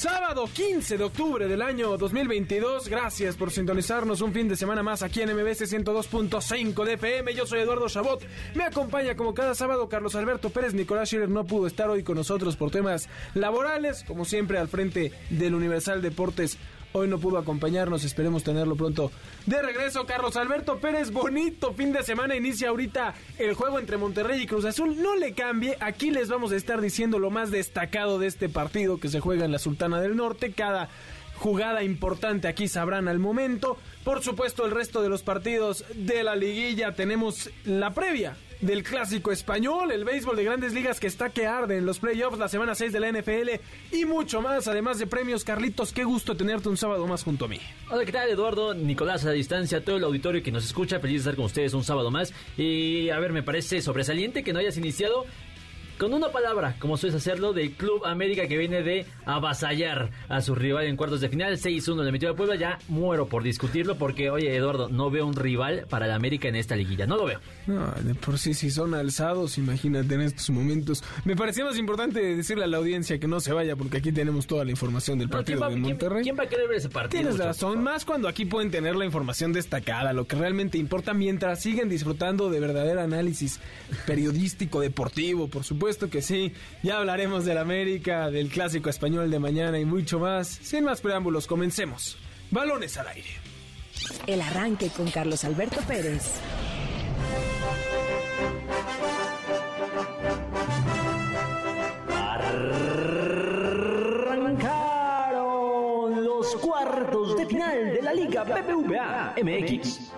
Sábado 15 de octubre del año 2022. Gracias por sintonizarnos un fin de semana más aquí en MBS 102.5 de FM. Yo soy Eduardo Chabot. Me acompaña como cada sábado Carlos Alberto Pérez. Nicolás Schiller no pudo estar hoy con nosotros por temas laborales. Como siempre al frente del Universal Deportes Hoy no pudo acompañarnos, esperemos tenerlo pronto. De regreso, Carlos Alberto Pérez, bonito fin de semana. Inicia ahorita el juego entre Monterrey y Cruz Azul. No le cambie, aquí les vamos a estar diciendo lo más destacado de este partido que se juega en la Sultana del Norte. Cada jugada importante aquí sabrán al momento. Por supuesto, el resto de los partidos de la liguilla tenemos la previa del clásico español, el béisbol de grandes ligas que está que arde en los playoffs, la semana 6 de la NFL y mucho más, además de premios. Carlitos, qué gusto tenerte un sábado más junto a mí. Hola, ¿qué tal Eduardo? Nicolás a distancia, todo el auditorio que nos escucha, feliz de estar con ustedes un sábado más. Y a ver, me parece sobresaliente que no hayas iniciado con una palabra, como sueles hacerlo, del Club América que viene de avasallar a su rival en cuartos de final. 6-1 le metió a Puebla. Ya muero por discutirlo porque, oye, Eduardo, no veo un rival para el América en esta liguilla. No lo veo. No, de por sí, si son alzados, imagínate en estos momentos. Me parecía más importante decirle a la audiencia que no se vaya porque aquí tenemos toda la información del partido de Monterrey. ¿quién, va a querer ver ese partido? Tienes razón, más cuando aquí pueden tener la información destacada, lo que realmente importa mientras siguen disfrutando de verdadero análisis periodístico, deportivo, por supuesto esto que sí. Ya hablaremos del América, del clásico español de mañana y mucho más. Sin más preámbulos, comencemos. Balones al aire. El arranque con Carlos Alberto Pérez. Arrancaron los cuartos de final de la Liga BBVA MX.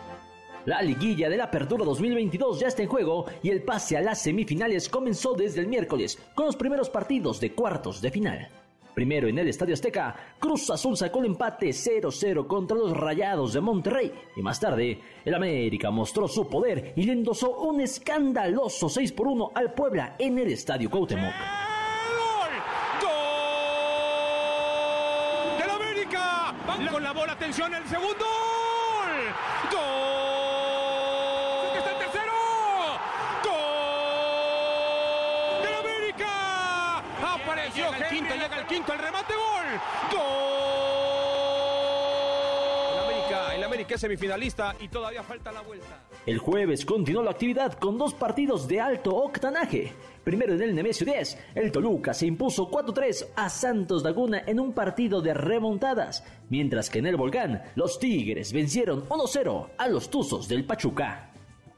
La liguilla de la Apertura 2022 ya está en juego y el pase a las semifinales comenzó desde el miércoles con los primeros partidos de cuartos de final. Primero en el Estadio Azteca, Cruz Azul sacó el empate 0-0 contra los Rayados de Monterrey y más tarde, el América mostró su poder y le endosó un escandaloso 6 por 1 al Puebla en el Estadio Cuauhtémoc. ¡Gol! ¡Del América! Van con la bola, atención, el segundo. ¡Gol! ¡Está el tercero! ¡Gol! ¡Del América! Apareció llega el quinto, el remate, gol. ¡Gol! El América, el América es semifinalista y todavía falta la vuelta. El jueves continuó la actividad con dos partidos de alto octanaje. Primero en el Nemesio 10, el Toluca se impuso 4-3 a Santos Laguna en un partido de remontadas, mientras que en el Volcán los Tigres vencieron 1-0 a los Tuzos del Pachuca.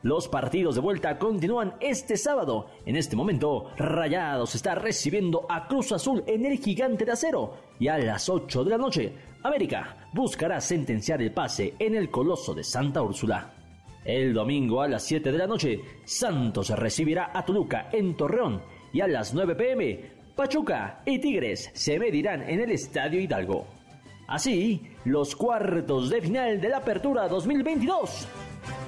Los partidos de vuelta continúan este sábado. En este momento, Rayados está recibiendo a Cruz Azul en el Gigante de Acero y a las 8 de la noche, América buscará sentenciar el pase en el Coloso de Santa Úrsula. El domingo a las 7 de la noche, Santos recibirá a Toluca en Torreón y a las 9 pm, Pachuca y Tigres se medirán en el Estadio Hidalgo. Así, los cuartos de final de la Apertura 2022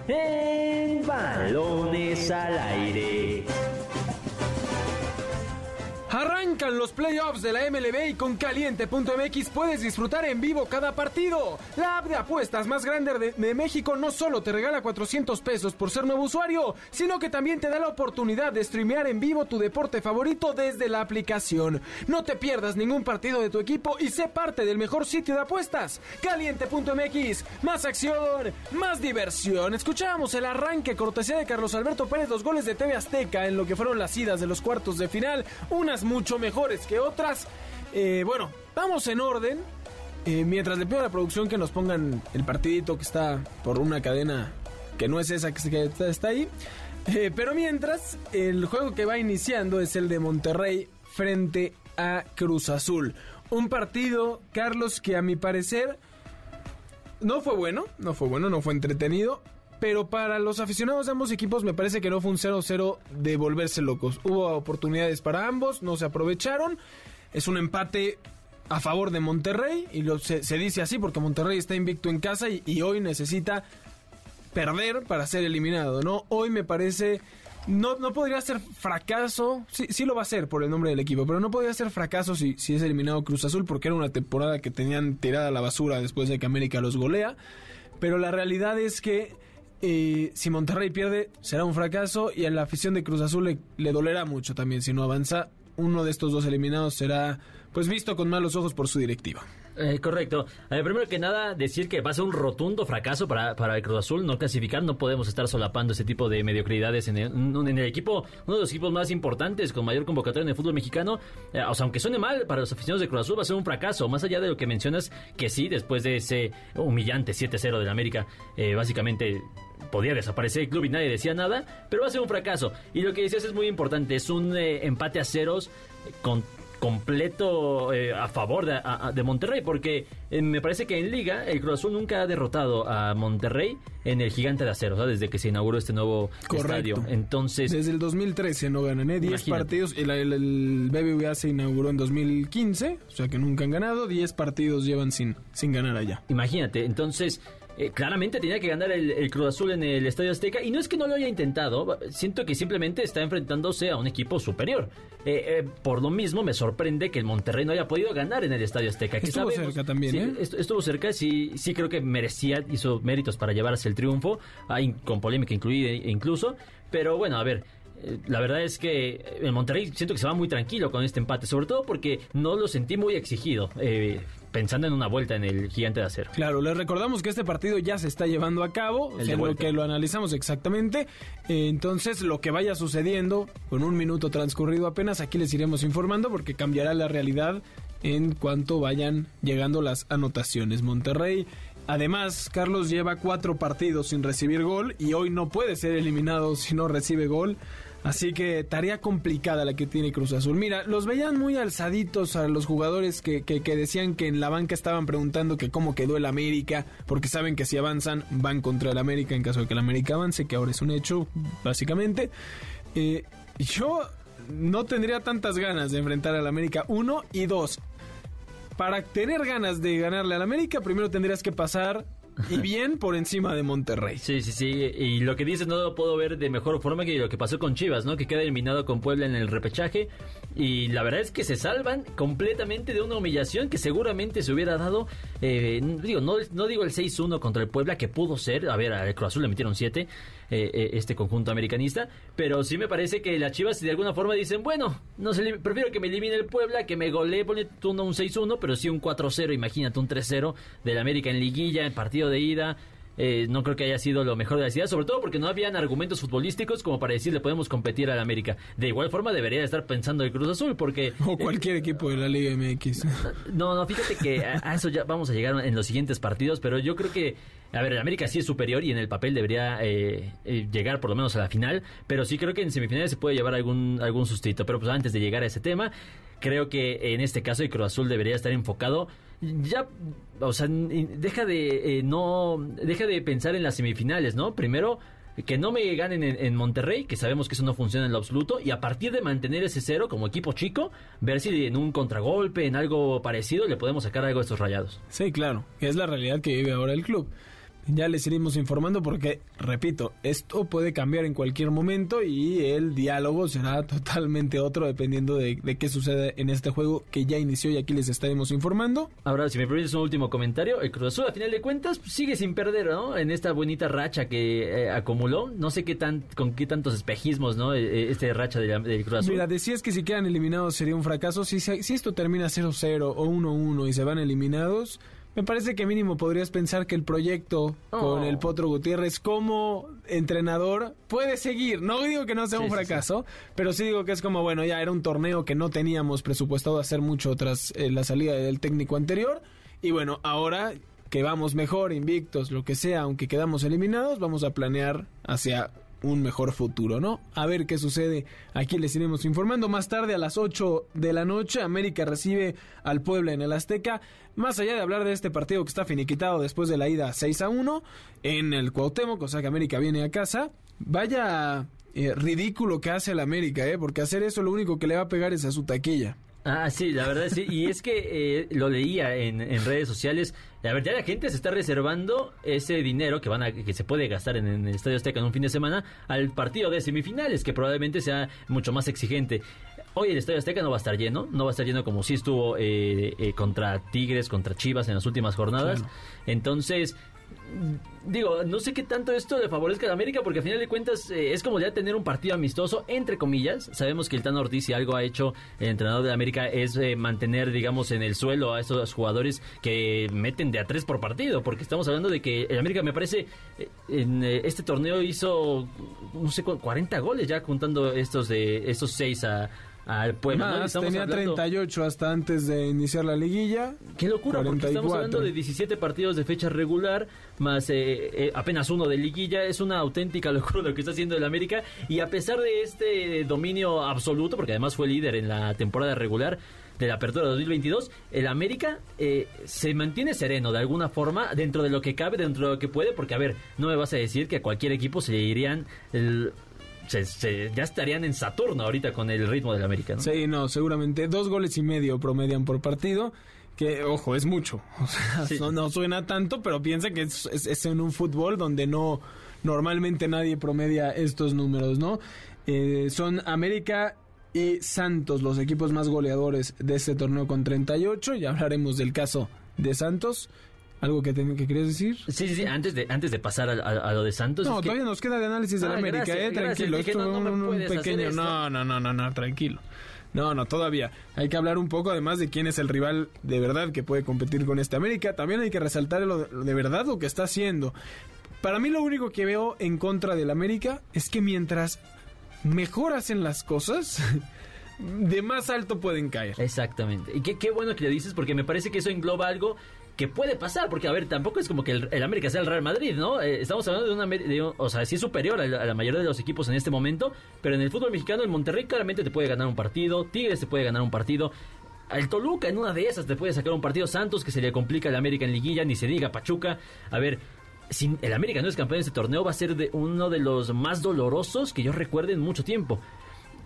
en Balones al Aire. Arrancan los playoffs de la MLB y con caliente.mx puedes disfrutar en vivo cada partido. La app de apuestas más grande de, México no solo te regala 400 pesos por ser nuevo usuario, sino que también te da la oportunidad de streamear en vivo tu deporte favorito desde la aplicación. No te pierdas ningún partido de tu equipo y sé parte del mejor sitio de apuestas. Caliente.mx, más acción, más diversión. Escuchábamos el arranque cortesía de Carlos Alberto Pérez, los goles de TV Azteca en lo que fueron las idas de los cuartos de final. Unas mucho mejores que otras. Eh, bueno, vamos en orden. Eh, mientras le pido a la producción que nos pongan el partidito que está por una cadena que no es esa que está, ahí. Eh, pero mientras, el juego que va iniciando es el de Monterrey frente a Cruz Azul. Un partido, Carlos, que a mi parecer no fue bueno, no fue bueno, no fue entretenido. Pero para los aficionados de ambos equipos me parece que no fue un 0-0 de volverse locos. Hubo oportunidades para ambos, no se aprovecharon. Es un empate a favor de Monterrey y se, dice así porque Monterrey está invicto en casa y, y, hoy necesita perder para ser eliminado, ¿no? Hoy me parece no, no podría ser fracaso, sí, sí lo va a ser por el nombre del equipo, pero no podría ser fracaso si, si es eliminado Cruz Azul porque era una temporada que tenían tirada a la basura después de que América los golea. Pero la realidad es que eh, si Monterrey pierde será un fracaso y a la afición de Cruz Azul le, le dolerá mucho también si no avanza. Uno de estos dos eliminados será pues visto con malos ojos por su directiva. Eh, correcto. Ver, primero que nada, decir que va a ser un rotundo fracaso para, para el Cruz Azul no clasificar. No podemos estar solapando ese tipo de mediocridades en el, en el equipo, uno de los equipos más importantes con mayor convocatoria en el fútbol mexicano. Eh, o sea, aunque suene mal para los aficionados de Cruz Azul, va a ser un fracaso. Más allá de lo que mencionas, que sí, después de ese humillante 7-0 del América, eh, básicamente podía desaparecer el club y nadie decía nada, pero va a ser un fracaso. Y lo que decías es muy importante, es un eh, empate a ceros con completo eh, a favor de, a- a- de Monterrey, porque eh, me parece que en Liga el Cruz Azul nunca ha derrotado a Monterrey en el Gigante de Acero, ¿sabes? desde que se inauguró este nuevo Correcto. estadio. Entonces, Desde el 2013 no ganan, ¿eh? 10 Imagínate. partidos. El, el- el BBVA se inauguró en 2015, o sea que nunca han ganado. 10 partidos llevan sin, sin ganar allá. Imagínate, entonces eh, claramente tenía que ganar el, el Cruz Azul en el Estadio Azteca y no es que no lo haya intentado, siento que simplemente está enfrentándose a un equipo superior. Eh, eh, por lo mismo me sorprende que el Monterrey no haya podido ganar en el Estadio Azteca. que Estuvo cerca también, sí, ¿eh? est- Estuvo cerca, sí, sí creo que merecía, hizo méritos para llevarse el triunfo, ahí con polémica incluida incluso, pero bueno, a ver. eh, La verdad es que el Monterrey siento que se va muy tranquilo con este empate, sobre todo porque no lo sentí muy exigido, eh, pensando en una vuelta en el gigante de acero. Claro, les recordamos que este partido ya se está llevando a cabo, El en lo que lo analizamos exactamente. Eh, entonces, lo que vaya sucediendo, con un minuto transcurrido apenas, aquí les iremos informando porque cambiará la realidad en cuanto vayan llegando las anotaciones. Monterrey. Además, Carlos lleva cuatro partidos sin recibir gol y hoy no puede ser eliminado si no recibe gol. Así que tarea complicada la que tiene Cruz Azul. Mira, los veían muy alzaditos a los jugadores que, que, decían que en la banca estaban preguntando que cómo quedó el América, porque saben que si avanzan van contra el América en caso de que el América avance, que ahora es un hecho, básicamente. Eh, yo no tendría tantas ganas de enfrentar al América, uno y dos. Para tener ganas de ganarle al América, primero tendrías que pasar y bien por encima de Monterrey. Sí, sí, sí. Y lo que dices no lo puedo ver de mejor forma que lo que pasó con Chivas, ¿no? Que queda eliminado con Puebla en el repechaje. Y la verdad es que se salvan completamente de una humillación que seguramente se hubiera dado. eh, digo, no, no digo el 6-1 contra el Puebla, que pudo ser. A ver, al Cruz Azul le metieron 7, eh, eh, este conjunto americanista. Pero sí me parece que las Chivas de alguna forma dicen, bueno, no se prefiero que me elimine el Puebla, que me golee, pone tú no un 6-1, pero sí un 4-0, imagínate un 3-0 del América en liguilla, en partido de ida. Eh, no creo que haya sido lo mejor de la ciudad, sobre todo porque no habían argumentos futbolísticos como para decir le podemos competir al América. De igual forma debería estar pensando el Cruz Azul porque... O cualquier equipo de la Liga MX. No, no, fíjate que a, a eso ya vamos a llegar en los siguientes partidos, pero yo creo que, a ver, el América sí es superior y en el papel debería eh, eh, llegar por lo menos a la final, pero sí creo que en semifinales se puede llevar algún, algún sustito. Pero pues antes de llegar a ese tema, creo que en este caso el Cruz Azul debería estar enfocado ya, o sea, deja de eh, no, deja de pensar en las semifinales, ¿no? Primero que no me ganen en, Monterrey, que sabemos que eso no funciona en lo absoluto, y a partir de mantener ese cero como equipo chico, ver si en un contragolpe, en algo parecido, le podemos sacar algo a estos rayados. Sí, claro, es la realidad que vive ahora el club. Ya les iremos informando porque, repito, esto puede cambiar en cualquier momento y el diálogo será totalmente otro dependiendo de, de qué sucede en este juego que ya inició y aquí les estaremos informando. Ahora, si me permites un último comentario, el Cruz Azul a final de cuentas pues, sigue sin perder, ¿no? En esta bonita racha que eh, acumuló, no sé qué tan, con qué tantos espejismos, ¿no? Eh, Este racha del Cruz Azul. Mira, decías que si quedan eliminados sería un fracaso. Si, si esto termina 0-0 o 1-1 y se van eliminados, me parece que mínimo podrías pensar que el proyecto con Oh. el Potro Gutiérrez como entrenador puede seguir. No digo que no sea Sí, un sí, fracaso, pero sí digo que es como, bueno, ya era un torneo que no teníamos presupuestado hacer mucho tras eh, la salida del técnico anterior. Y bueno, ahora que vamos mejor, invictos, lo que sea, aunque quedamos eliminados, vamos a planear hacia un mejor futuro, ¿no? A ver qué sucede. Aquí les iremos informando. Más tarde, a las 8 de la noche, América recibe al Puebla en el Azteca. Más allá de hablar de este partido que está finiquitado después de la ida 6 a 1 en el Cuauhtémoc, o sea que América viene a casa. Vaya eh, ridículo que hace el América, ¿eh? Porque hacer eso lo único que le va a pegar es a su taquilla. Ah, sí, la verdad sí. Y es que eh, lo leía en, en, redes sociales. A ver, ya la gente se está reservando ese dinero que van a, que se puede gastar en, en el Estadio Azteca en un fin de semana al partido de semifinales, que probablemente sea mucho más exigente. Hoy el Estadio Azteca no va a estar lleno, no va a estar lleno como si estuvo eh, eh, contra Tigres, contra Chivas en las últimas jornadas. Claro. Entonces, digo, no sé qué tanto esto le favorezca a América, porque al final de cuentas eh, es como ya tener un partido amistoso, entre comillas. Sabemos que el Tan Ortiz, si algo ha hecho el entrenador de América, es eh, mantener, digamos, en el suelo a esos jugadores que meten de a tres por partido, porque estamos hablando de que el América, me parece, eh, en este torneo hizo, no sé, 40 goles ya contando estos de estos seis a, al Puebla. Más, ¿no? tenía hablando... 38 hasta antes de iniciar la liguilla. Qué locura, 44. porque estamos hablando de 17 partidos de fecha regular, más eh, eh, apenas uno de liguilla. Es una auténtica locura lo que está haciendo el América. Y a pesar de este dominio absoluto, porque además fue líder en la temporada regular, de la apertura 2022, el América eh, se mantiene sereno de alguna forma dentro de lo que cabe, dentro de lo que puede, porque a ver, no me vas a decir que a cualquier equipo se le irían el, se, se, ya estarían en Saturno ahorita con el ritmo del América, ¿no? Sí, no, seguramente dos goles y medio promedian por partido. Que, ojo, es mucho. O sea, sí. no, no, suena tanto, pero piensa que es, es, es, en un fútbol donde no normalmente nadie promedia estos números, ¿no? Eh, son América y Santos los equipos más goleadores de este torneo con 38. Ya hablaremos del caso de Santos. ¿Algo que, te, que querías decir? Sí, sí, sí, antes de, antes de pasar a, a, a lo de Santos. No, que... todavía nos queda de análisis de ah, la América, gracias, Ah, eh, tranquilo. Gracias, Esto no, no un, pequeño. No, no, no, no, no, tranquilo. No, no, todavía. Hay que hablar un poco además de quién es el rival de verdad que puede competir con este América. También hay que resaltar lo de, lo de verdad lo que está haciendo. Para mí lo único que veo en contra del América es que mientras mejor hacen las cosas, de más alto pueden caer. Exactamente. Y qué, qué bueno que le dices porque me parece que eso engloba algo que puede pasar, porque a ver, tampoco es como que el, América sea el Real Madrid, ¿no? Eh, estamos hablando de una, de, o sea, sí es superior a la, a la, mayoría de los equipos en este momento, pero en el fútbol mexicano el Monterrey claramente te puede ganar un partido, Tigres te puede ganar un partido. El Toluca en una de esas te puede sacar un partido Santos que se le complica al América en liguilla, ni se diga Pachuca. A ver, si el América no es campeón de este torneo va a ser de uno de los más dolorosos que yo recuerde en mucho tiempo.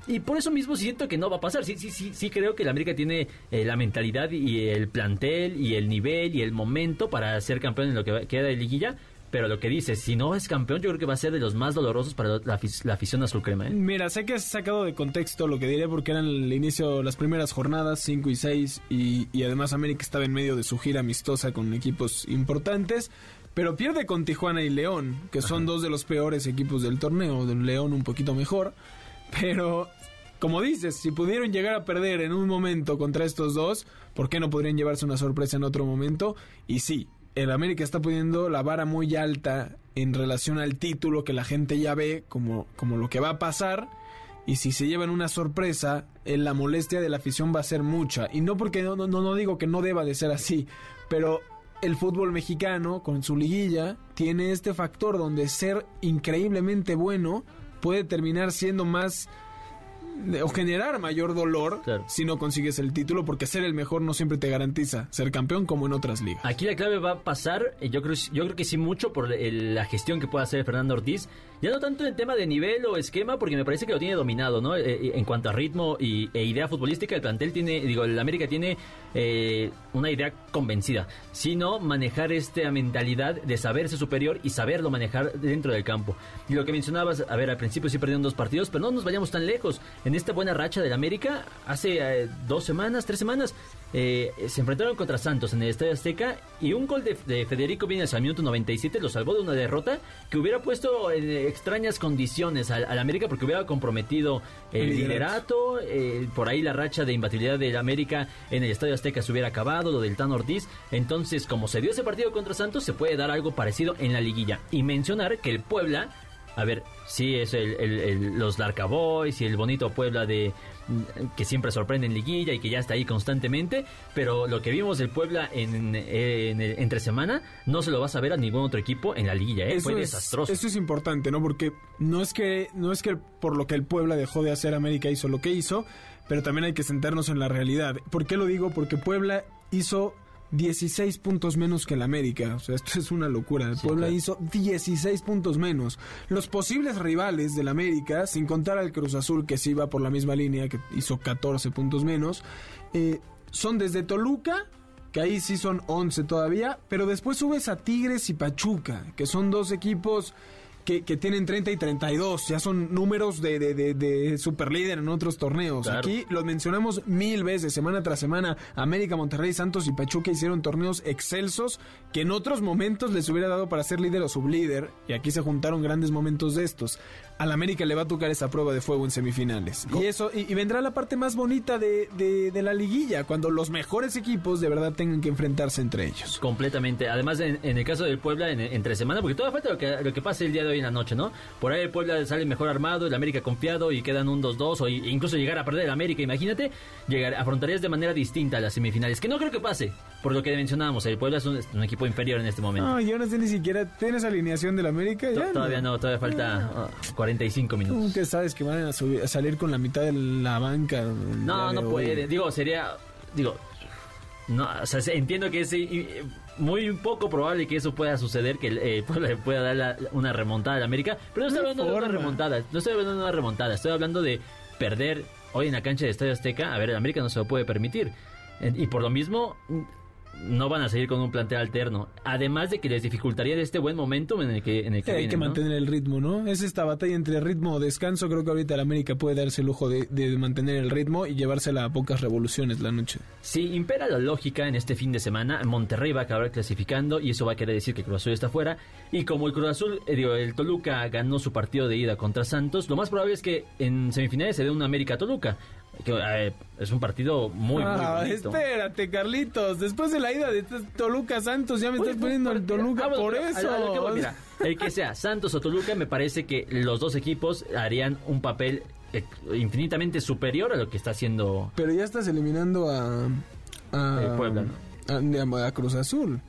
Y por eso mismo siento que no va a pasar. Sí, sí, sí, sí creo que el América tiene eh, la mentalidad y el plantel y el nivel y el momento para ser campeón en lo que queda de liguilla. Pero lo que dice, si no es campeón, yo creo que va a ser de los más dolorosos para la, la afición azul crema. ¿eh? Mira, sé que has sacado de contexto lo que diré porque eran el inicio, las primeras jornadas, 5 y 6, y, y además América estaba en medio de su gira amistosa con equipos importantes. Pero pierde con Tijuana y León, que son Ajá. dos de los peores equipos del torneo. Del León un poquito mejor. Pero, como dices, si pudieron llegar a perder en un momento contra estos dos, ¿por qué no podrían llevarse una sorpresa en otro momento? Y sí, el América está poniendo la vara muy alta en relación al título que la gente ya ve como, como lo que va a pasar. Y si se llevan una sorpresa, la molestia de la afición va a ser mucha. Y no porque no, no, no digo que no deba de ser así, pero el fútbol mexicano, con su liguilla, tiene este factor donde ser increíblemente bueno puede terminar siendo más o generar mayor dolor claro. si no consigues el título, porque ser el mejor no siempre te garantiza ser campeón como en otras ligas. Aquí la clave va a pasar, yo creo, yo creo que sí mucho por el, la gestión que pueda hacer Fernando Ortiz, ya no tanto en tema de nivel o esquema, porque me parece que lo tiene dominado, ¿no? Eh, en cuanto a ritmo y, e idea futbolística, el plantel tiene, digo, el América tiene eh, una idea convencida, sino manejar esta mentalidad de saberse superior y saberlo manejar dentro del campo. Y lo que mencionabas, a ver, al principio sí perdieron dos partidos, pero no nos vayamos tan lejos. En esta buena racha del América, hace eh, dos semanas, tres semanas, eh, se enfrentaron contra Santos en el Estadio Azteca y un gol de, de Federico Viñas al minuto 97 lo salvó de una derrota que hubiera puesto en extrañas condiciones al, al América porque hubiera comprometido el liderato, eh, por ahí la racha de imbatibilidad del América en el Estadio Azteca se hubiera acabado, lo del Tan Ortiz. Entonces, como se dio ese partido contra Santos, se puede dar algo parecido en la liguilla. Y mencionar que el Puebla a ver, sí es el, el, el, los y el bonito Puebla de que siempre sorprende en liguilla y que ya está ahí constantemente, pero lo que vimos del Puebla en, en, en entre semana no se lo vas a ver a ningún otro equipo en la liguilla, ¿eh? fue es, desastroso. Eso es importante, ¿no? Porque no es que no es que por lo que el Puebla dejó de hacer América hizo lo que hizo, pero también hay que sentarnos en la realidad. ¿Por qué lo digo? Porque Puebla hizo 16 puntos menos que el América. O sea, esto es una locura. El Puebla claro. hizo 16 puntos menos. Los posibles rivales del América, sin contar al Cruz Azul, que sí va por la misma línea, que hizo 14 puntos menos, eh, son desde Toluca, que ahí sí son 11 todavía, pero después subes a Tigres y Pachuca, que son dos equipos que, que tienen 30 y 32, ya son números de, de, de, de superlíder en otros torneos. Claro. Aquí los mencionamos mil veces, semana tras semana. América, Monterrey, Santos y Pachuca hicieron torneos excelsos que en otros momentos les hubiera dado para ser líder o sublíder, y aquí se juntaron grandes momentos de estos. Al América le va a tocar esa prueba de fuego en semifinales. Y eso, y, y vendrá la parte más bonita de, de, de la liguilla, cuando los mejores equipos de verdad tengan que enfrentarse entre ellos. Completamente. Además, en, en el caso del Puebla, en, entre semana, porque todavía falta lo que, lo que pase el día de hoy en la noche, ¿no? Por ahí el Puebla sale mejor armado, el América confiado y quedan un 2-2 o incluso llegar a perder el América, imagínate, llegar, afrontarías de manera distinta a las semifinales, que no creo que pase, por lo que mencionábamos, el Puebla es un, es un equipo inferior en este momento. No, yo no sé ni siquiera, ¿tienes alineación del América? Ya todavía no, todavía falta ah, 45 Tú minutos. que sabes que van a, subir- a salir con la mitad de la banca. No, no puede. Digo, sería. Digo. No, o sea, se- entiendo que es muy poco probable que eso pueda suceder, que eh, Puebla le pueda dar la- una remontada al América. Pero no estoy hablando de una remontada. No estoy hablando de una remontada. Estoy hablando de perder hoy en la cancha de Estadio Azteca. A ver, el América no se lo puede permitir. Y por lo mismo. No van a seguir con un plantel alterno. Además de que les dificultaría este buen momento en el que, en el que Sí, hay que ¿no? mantener el ritmo, ¿no? Es esta batalla entre ritmo o descanso. Creo que ahorita el América puede darse el lujo de, de mantener el ritmo y llevársela a pocas revoluciones la noche. Si impera la lógica en este fin de semana, Monterrey va a acabar clasificando y eso va a querer decir que Cruz Azul está fuera. Y como el Cruz Azul, eh, digo, el Toluca ganó su partido de ida contra Santos, lo más probable es que en semifinales se dé un América-Toluca. Que eh, es un partido muy, muy ah, bonito. espérate, Carlitos. Después de la ida de Toluca Santos, ya me Oye, estás poniendo el Toluca ah, por eso. a que voy, mira, el que sea Santos o Toluca, me parece que los dos equipos harían un papel eh, infinitamente superior a lo que está haciendo Pero ya estás eliminando a. a El Puebla, a- a Cruz Azul.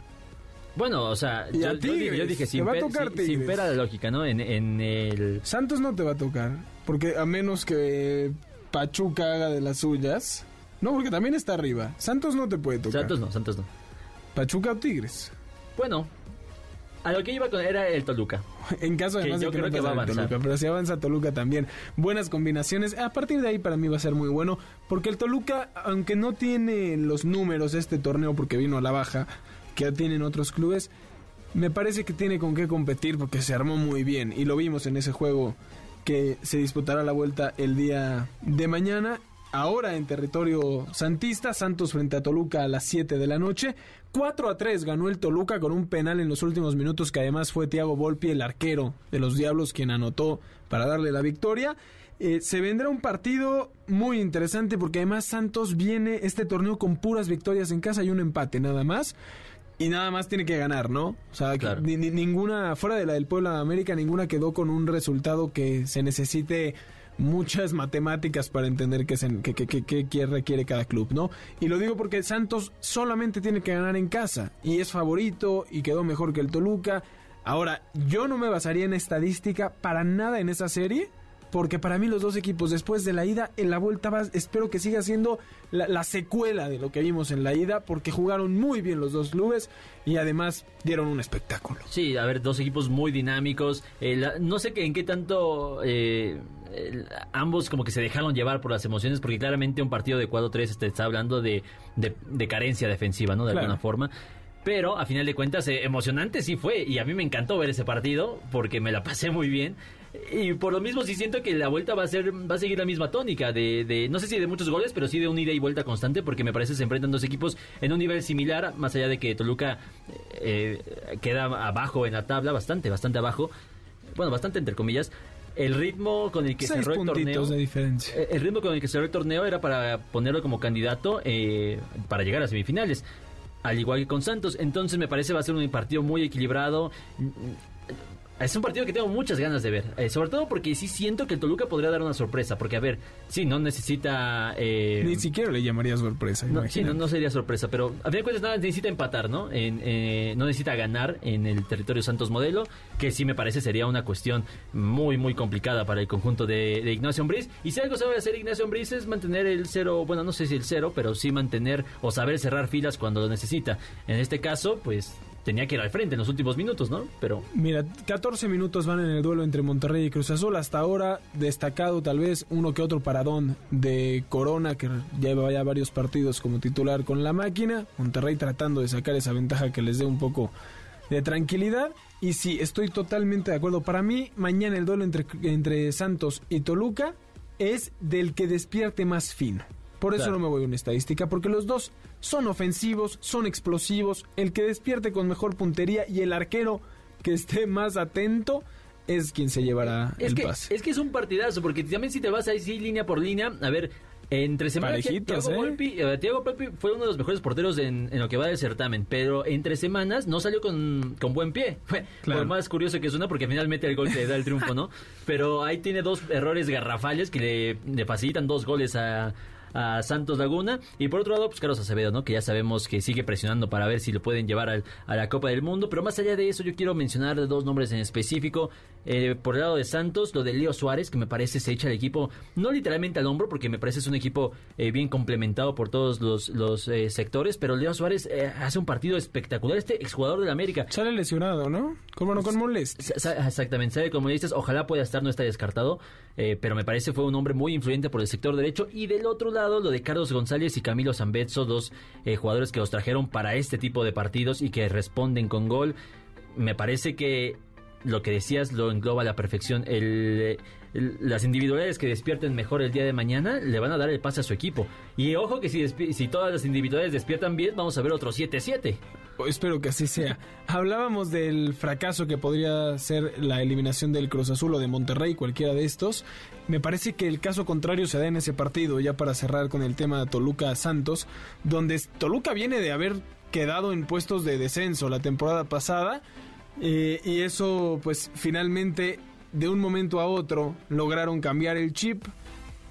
Bueno, o sea, yo, yo dije, yo dije, te sin, va a tocar sin- sin pera la lógica, ¿no? En, en el... Santos no te va a tocar, porque a menos que Pachuca haga de las suyas. No, porque también está arriba. Santos no te puede tocar. Santos no, Santos no. Pachuca o Tigres. Bueno, a lo que iba con era el Toluca. En caso Que además yo de que creo no que va a avanzar. Toluca, pero si avanza Toluca también. Buenas combinaciones. A partir de ahí para mí va a ser muy bueno, porque el Toluca, aunque no tiene los números de este torneo porque vino a la baja, que tienen otros clubes, me parece que tiene con qué competir porque se armó muy bien y lo vimos en ese juego que se disputará la vuelta el día de mañana. Ahora en territorio santista, Santos frente a Toluca a las 7 de la noche. 4 a 3 ganó el Toluca con un penal en los últimos minutos que además fue Thiago Volpi, el arquero de los Diablos, quien anotó para darle la victoria. Eh, se vendrá un partido muy interesante porque además Santos viene este torneo con puras victorias en casa y un empate nada más. Y nada más tiene que ganar, ¿no? O sea, que Claro. ni- ni- ninguna, fuera de la del Puebla de América, ninguna quedó con un resultado que se necesite muchas matemáticas para entender qué, qué- qué- qué requiere cada club, ¿no? Y lo digo porque Santos solamente tiene que ganar en casa y es favorito y quedó mejor que el Toluca. Ahora, yo no me basaría en estadística para nada en esa serie. Porque para mí los dos equipos después de la ida, en la vuelta va, espero que siga siendo la, la secuela de lo que vimos en la ida, porque jugaron muy bien los dos clubes y además dieron un espectáculo. Sí, a ver, dos equipos muy dinámicos. Eh, la- no sé que- en qué tanto eh, ambos como que se dejaron llevar por las emociones, porque claramente un partido de 4-3 este, está hablando de, de- de carencia defensiva, ¿no? De Claro. alguna forma. Pero a final de cuentas, eh, emocionante sí fue. Y a mí me encantó ver ese partido, porque me la pasé muy bien. Y por lo mismo sí siento que la vuelta va a ser va a seguir la misma tónica de, de no sé si de muchos goles, pero sí de un ida y vuelta constante porque me parece que se enfrentan dos equipos en un nivel similar, más allá de que Toluca eh, queda abajo en la tabla, bastante, bastante abajo. Bueno, bastante entre comillas. El ritmo con el que Seis cerró el torneo puntitos de diferencia. eh, el ritmo con el que cerró el torneo era para ponerlo como candidato eh, para llegar a semifinales. Al igual que con Santos. Entonces me parece va a ser un partido muy equilibrado. Es un partido que tengo muchas ganas de ver. eh, sobre todo porque sí siento que el Toluca podría dar una sorpresa. Porque, a ver, sí, no necesita. eh, Ni siquiera le llamaría sorpresa. no, sí, no, no sería sorpresa, pero a fin de cuentas nada necesita empatar, ¿no? En, eh, no necesita ganar en el territorio Santos Modelo, que sí me parece sería una cuestión muy, muy complicada para el conjunto de, de Ignacio Ambriz. Y si algo sabe hacer Ignacio Ambriz es mantener el cero, bueno, no sé si el cero, pero sí mantener o saber cerrar filas cuando lo necesita. En este caso, pues tenía que ir al frente en los últimos minutos, ¿no? Pero Mira, 14 minutos van en el duelo entre Monterrey y Cruz Azul. Hasta ahora, destacado tal vez uno que otro paradón de Corona, que lleva ya varios partidos como titular con la máquina. Monterrey tratando de sacar esa ventaja que les dé un poco de tranquilidad. Y sí, estoy totalmente de acuerdo. Para mí, mañana el duelo entre, entre Santos y Toluca es del que despierte más fino. Por eso Claro. no me voy a una estadística, porque los dos son ofensivos, son explosivos. El que despierte con mejor puntería y el arquero que esté más atento es quien se llevará es el que, pase. es que es un partidazo, porque también si te vas ahí sí, línea por línea, a ver, entre semanas Parejitos, Thiago ¿eh? Volpi, eh, Thiago Volpi fue uno de los mejores porteros en, en lo que va del certamen, pero entre semanas no salió con, con buen pie. Fue Claro. más curioso que suena, porque finalmente el gol que le da el triunfo, ¿no? Pero ahí tiene dos errores garrafales que le, le facilitan dos goles a a Santos Laguna. Y por otro lado pues Carlos Acevedo no que ya sabemos que sigue presionando para ver si lo pueden llevar al- a la Copa del Mundo. Pero más allá de eso yo quiero mencionar dos nombres en específico. Eh, por el lado de Santos lo de Leo Suárez que me parece se echa el equipo no literalmente al hombro porque me parece es un equipo eh, bien complementado por todos los, los eh, sectores pero Leo Suárez eh, hace un partido espectacular. Este exjugador de la América. Sale lesionado, ¿no? Con, bueno, con molestia. Sa- sa- Exactamente, sabe como dices, ojalá pueda estar, no está descartado, eh, pero me parece fue un hombre muy influyente por el sector derecho. Y del otro lado, lo de Carlos González y Camilo Zambetso, dos eh, jugadores que los trajeron para este tipo de partidos y que responden con gol. Me parece que lo que decías lo engloba a la perfección. El, el- las individualidades que despierten mejor el día de mañana le van a dar el pase a su equipo. Y ojo que si, todas las individualidades despiertan bien, vamos a ver otro 7-7. Oh, Espero que así sea. Hablábamos del fracaso que podría ser la eliminación del Cruz Azul o de Monterrey, cualquiera de estos. Me parece que el caso contrario se da en ese partido, ya para cerrar con el tema Toluca-Santos, donde Toluca viene de haber quedado en puestos de descenso la temporada pasada. eh, y eso, pues finalmente, de un momento a otro, lograron cambiar el chip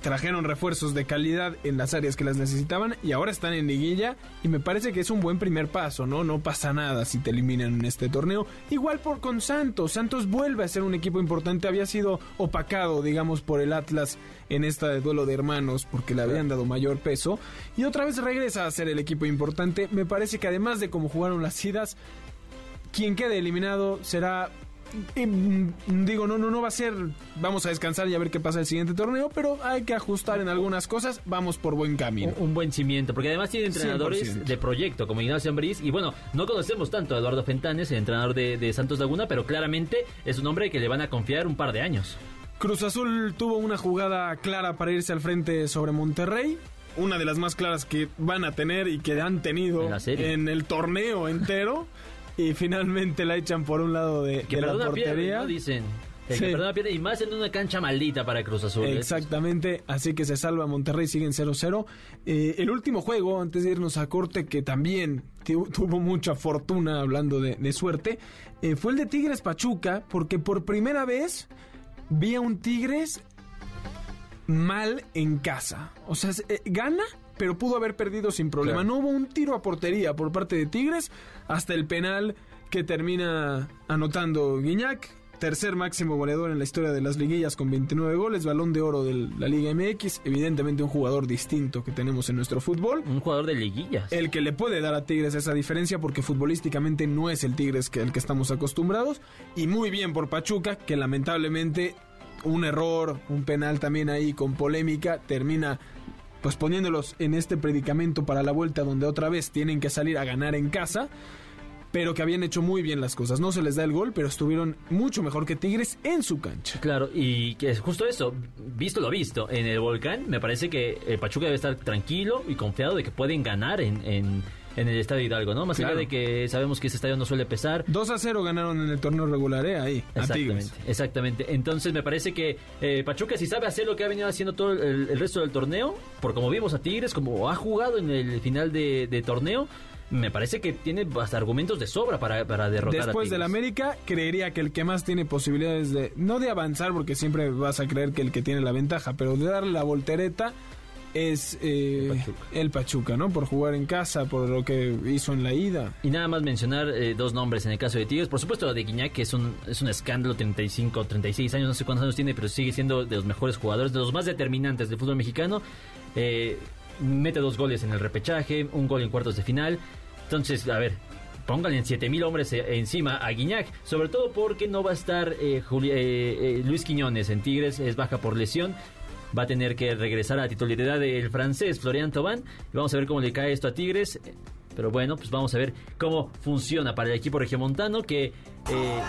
trajeron refuerzos de calidad en las áreas que las necesitaban y ahora están en liguilla y me parece que es un buen primer paso, ¿no? No pasa nada si te eliminan en este torneo. Igual por con Santos, Santos vuelve a ser un equipo importante, había sido opacado, digamos, por el Atlas en esta de duelo de hermanos porque le habían dado mayor peso y otra vez regresa a ser el equipo importante. Me parece que además de cómo jugaron las idas, quien quede eliminado será y, mm, digo, no, no, no va a ser. Vamos a descansar y a ver qué pasa el siguiente torneo, pero hay que ajustar en algunas cosas. Vamos por buen camino. Un, un buen cimiento, porque además tiene entrenadores 100%. de proyecto, como Ignacio Ambriz, y bueno, no conocemos tanto a Eduardo Fentanes, el entrenador de, de Santos Laguna, pero claramente es un hombre que le van a confiar un par de años. Cruz Azul tuvo una jugada clara para irse al frente sobre Monterrey. Una de las más claras que van a tener y que han tenido en el torneo entero. y finalmente la echan por un lado de, Que de la pierde, portería. ¿no? Dicen. Sí. que perdona pierde, y más en una cancha maldita para Cruz Azul. ¿eh? Exactamente, así que se salva Monterrey, siguen 0-0. Eh, el último juego, antes de irnos a corte, que también tu- tuvo mucha fortuna hablando de, de suerte, eh, fue el de Tigres Pachuca, porque por primera vez vi a un Tigres mal en casa. O sea, gana, pero pudo haber perdido sin problema. Claro. No hubo un tiro a portería por parte de Tigres hasta el penal que termina anotando Guiñac. Tercer máximo goleador en la historia de las liguillas con 29 goles, balón de oro de la Liga MX, evidentemente un jugador distinto que tenemos en nuestro fútbol. Un jugador de liguillas. El que le puede dar a Tigres esa diferencia porque futbolísticamente no es el Tigres que el que estamos acostumbrados. Y muy bien por Pachuca, que lamentablemente un error, un penal también ahí con polémica, termina pues poniéndolos en este predicamento para la vuelta donde otra vez tienen que salir a ganar en casa. Pero que habían hecho muy bien las cosas. No se les da el gol, pero estuvieron mucho mejor que Tigres en su cancha. Claro, y que es justo eso, visto lo visto, en el volcán me parece que el Pachuca debe estar tranquilo y confiado de que pueden ganar en, en, en el Estadio Hidalgo, ¿no? Más Claro. allá de que sabemos que ese estadio no suele pesar. 2 a 0 ganaron en el torneo regular, ¿eh? Ahí, Exactamente, exactamente. Entonces me parece que eh, Pachuca si sabe hacer lo que ha venido haciendo todo el, el resto del torneo, por como vimos a Tigres, como ha jugado en el final de, de torneo, me parece que tiene hasta argumentos de sobra para, para derrotar Después a del. América, creería que el que más tiene posibilidades de, no de avanzar, porque siempre vas a creer que el que tiene la ventaja, pero de darle la voltereta es eh, El Pachuca. el Pachuca, ¿no? Por jugar en casa, por lo que hizo en la ida. Y nada más mencionar eh, dos nombres en el caso de Tigres. Por supuesto, lo de Guiñac, que es un, es un escándalo, 35, 36 años, no sé cuántos años tiene, pero sigue siendo de los mejores jugadores, de los más determinantes del fútbol mexicano. Eh, mete dos goles en el repechaje, un gol en cuartos de final. Entonces, a ver, pónganle en 7000 hombres eh, encima a Guiñac, sobre todo porque no va a estar eh, Juli- eh, eh, Luis Quiñones en Tigres, es baja por lesión. Va a tener que regresar a la titularidad del francés Florian Thauvin. Y vamos a ver cómo le cae esto a Tigres. Pero bueno, pues vamos a ver cómo funciona para el equipo regiomontano que... eh,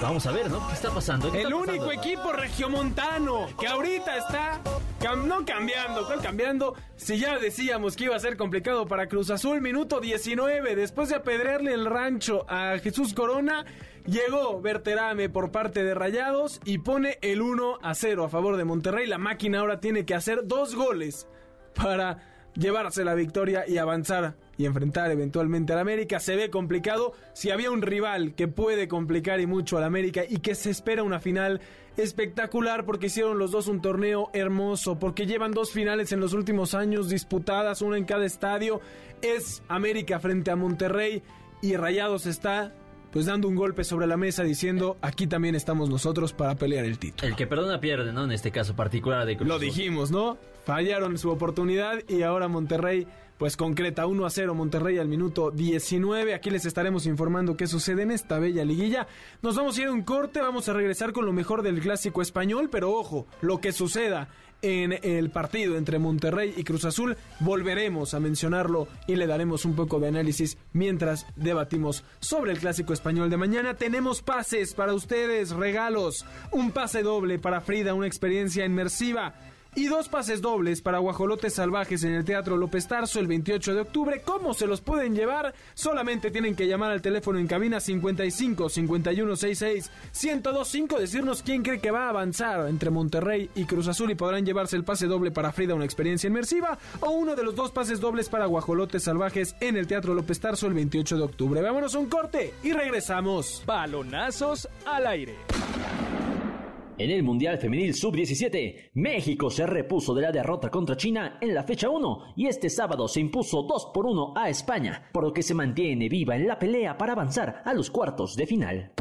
vamos a ver, ¿no? ¿Qué está pasando? ¿Qué El está único pasando? equipo regiomontano que ahorita está no cambiando, ¿cuál cambiando? Si ya decíamos que iba a ser complicado para Cruz Azul, minuto 19, después de apedrearle el rancho a Jesús Corona, llegó Berterame por parte de Rayados y pone el 1 a 0 a favor de Monterrey. La máquina ahora tiene que hacer dos goles para llevarse la victoria y avanzar y enfrentar eventualmente al América. Se ve complicado. Si había un rival que puede complicar y mucho al América y que se espera una final espectacular porque hicieron los dos un torneo hermoso, porque llevan dos finales en los últimos años disputadas, una en cada estadio, es América frente a Monterrey y Rayados está pues dando un golpe sobre la mesa diciendo aquí también estamos nosotros para pelear el título. El que perdona pierde, ¿no? En este caso particular de Cruz Lo dijimos, ¿no? Fallaron su oportunidad y ahora Monterrey pues concreta 1 a 0 Monterrey al minuto 19. Aquí les estaremos informando qué sucede en esta bella liguilla. Nos vamos a ir a un corte, vamos a regresar con lo mejor del clásico español, pero ojo, lo que suceda en el partido entre Monterrey y Cruz Azul, volveremos a mencionarlo y le daremos un poco de análisis mientras debatimos sobre el clásico español de mañana. Tenemos pases para ustedes, regalos, un pase doble para Frida, una experiencia inmersiva. Y dos pases dobles para Guajolotes Salvajes en el Teatro López Tarso el 28 de octubre. ¿Cómo se los pueden llevar? Solamente tienen que llamar al teléfono en cabina 55 51 66 1025, decirnos quién cree que va a avanzar entre Monterrey y Cruz Azul y podrán llevarse el pase doble para Frida, una experiencia inmersiva, o uno de los dos pases dobles para Guajolotes Salvajes en el Teatro López Tarso el 28 de octubre. Vámonos a un corte y regresamos. Balonazos al aire. En el Mundial Femenil Sub-17, México se repuso de la derrota contra China en la fecha 1 y este sábado se impuso 2 por 1 a España, por lo que se mantiene viva en la pelea para avanzar a los cuartos de final.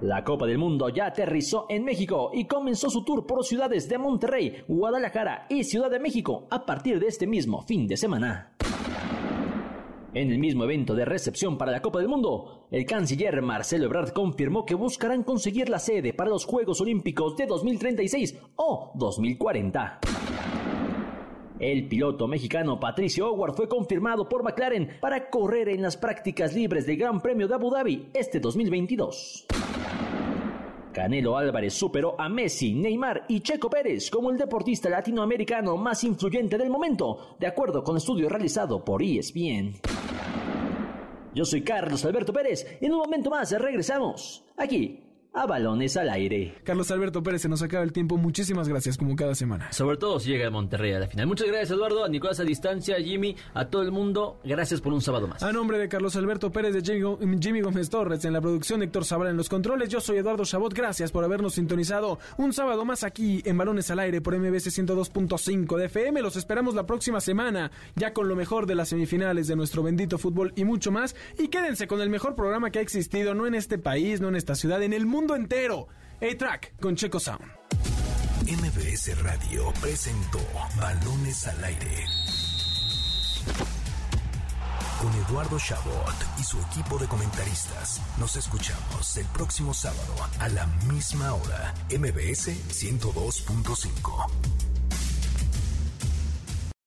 La Copa del Mundo ya aterrizó en México y comenzó su tour por ciudades de Monterrey, Guadalajara y Ciudad de México a partir de este mismo fin de semana. En el mismo evento de recepción para la Copa del Mundo, el canciller Marcelo Ebrard confirmó que buscarán conseguir la sede para los Juegos Olímpicos de 2036 o 2040. El piloto mexicano Patricio Howard fue confirmado por McLaren para correr en las prácticas libres del Gran Premio de Abu Dhabi este 2022. Canelo Álvarez superó a Messi, Neymar y Checo Pérez como el deportista latinoamericano más influyente del momento, de acuerdo con estudio realizado por ESPN. Yo soy Carlos Alberto Pérez y en un momento más regresamos aquí a Balones al Aire. Carlos Alberto Pérez, se nos acaba el tiempo. Muchísimas gracias, como cada semana. Sobre todo si llega a Monterrey a la final. Muchas gracias, Eduardo, a Nicolás a distancia, a Jimmy, a todo el mundo. Gracias por un sábado más. A nombre de Carlos Alberto Pérez, de Jimmy, Gómez Torres en la producción, Héctor Zavala en los controles, yo soy Eduardo Chabot, gracias por habernos sintonizado un sábado más aquí en Balones al Aire por MBC 102.5 de FM. Los esperamos la próxima semana, ya con lo mejor de las semifinales de nuestro bendito fútbol y mucho más. Y quédense con el mejor programa que ha existido, no en este país, no en esta ciudad, en el mundo entero. A-Track con Checo Sound. MBS Radio presentó Balones al Aire. Con Eduardo Chabot y su equipo de comentaristas. Nos escuchamos el próximo sábado a la misma hora. MBS 102.5.